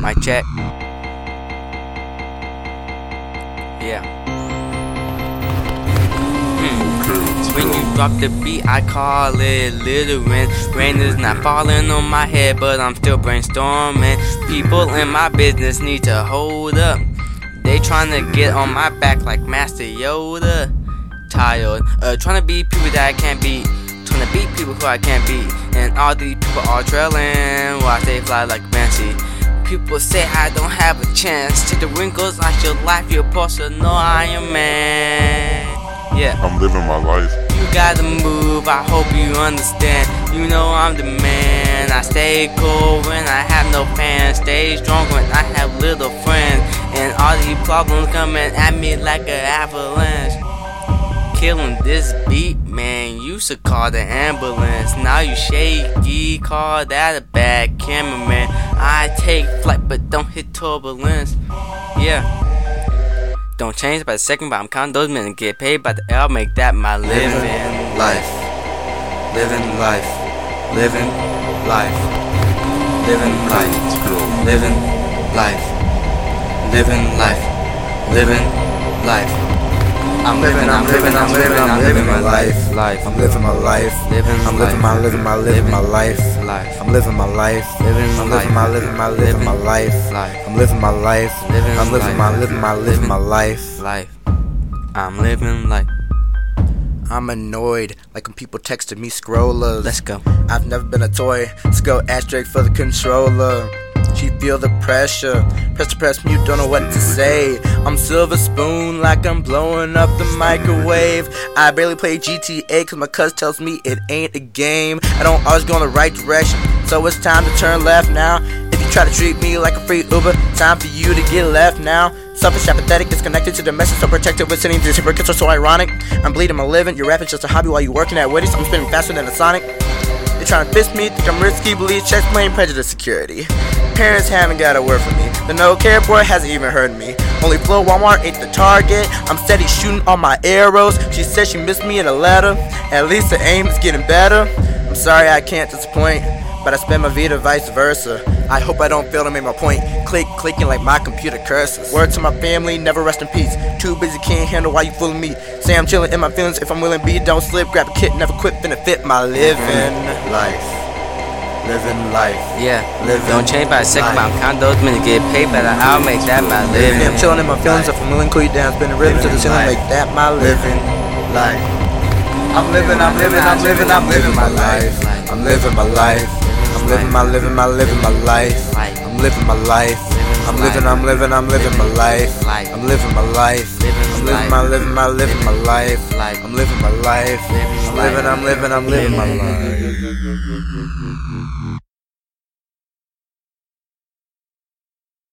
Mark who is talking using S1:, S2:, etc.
S1: Mic check. Yeah. Hmm. When you drop the beat, I call it little rain. Is not falling on my head, but I'm still brainstorming. People in my business need to hold up. They trying to get on my back like Master Yoda. Tired, uh, trying to beat people that I can't beat. Trying to beat people who I can't beat. And all these people are trailing while they fly like fancy. People say I don't have a chance. Take the wrinkles out your life, you're supposed to know I am man. Yeah.
S2: I'm living my life.
S1: You gotta move, I hope you understand. You know I'm the man. I stay cool when I have no fans. Stay strong when I have little friends. And all these problems coming at me like an avalanche. Killing this beat, man. Used to call the ambulance. Now you shaky, call that a bad cameraman. I take flight but don't hit turbulence. Yeah. Don't change by the second, but I'm counting those minutes. Get paid by the L, make that my living.
S3: life, living life, living life, living life, living life, living life, living life. I'm living, I'm living, I'm living, I'm living my life.
S1: Life.
S3: I'm living my life.
S1: Living
S3: I'm living my, living my, living my life.
S1: Life.
S3: I'm living my life.
S1: Living
S3: I'm living my, living my, living my life.
S1: Life.
S3: I'm living my life.
S1: Living
S3: I'm living my, living my, living my life.
S1: Life. I'm living life.
S3: I'm annoyed, like when people texted me scrollers.
S1: Let's go.
S3: I've never been a toy. Let's go asterisk for the controller. She feel the pressure. Press to press mute, don't know what to say. I'm silver spoon like I'm blowing up the microwave. I barely play GTA cause my cuz tells me it ain't a game. I don't always go in the right direction. So it's time to turn left now. If you try to treat me like a free Uber, time for you to get left now. Selfish, apathetic, disconnected to the message, so protected with sending these hypocrites are so ironic. I'm bleeding my living, your rapping's just a hobby while you working at Witty's. I'm spinning faster than a Sonic. Trying to fist me, think I'm risky, believe checks, plain prejudice, security. Parents haven't got a word for me. The no care boy hasn't even heard me. Only flow Walmart ain't the target. I'm steady shooting all my arrows. She said she missed me in a letter. At least the aim is getting better. I'm sorry I can't disappoint, but I spend my Vita vice versa. I hope I don't fail to make my point. Click, clicking like my computer curses. Word to my family, never rest in peace. Too busy, can't handle why you fooling me. Say I'm chilling in my feelings if I'm willing be. Don't slip, grab a kit, never quit, finna fit my living life. Living life.
S1: Yeah.
S3: Living
S1: Don't change by the second, but I'm counting those minutes. Get paid by the hour, make that my
S3: Living,
S1: living.
S3: I'm chilling in my feelings. If I'm willing, cool you down, spinning rhythms to the ceiling, make that my living life. I'm living, I'm living, I'm living, I'm living my life. I'm living my life. I'm living my, living my, living my life. I'm living my life. I'm living, I'm living, I'm living my life. I'm living my life. I'm living my, living my, living my life. I'm living my life. I'm living, I'm living, I'm living my life.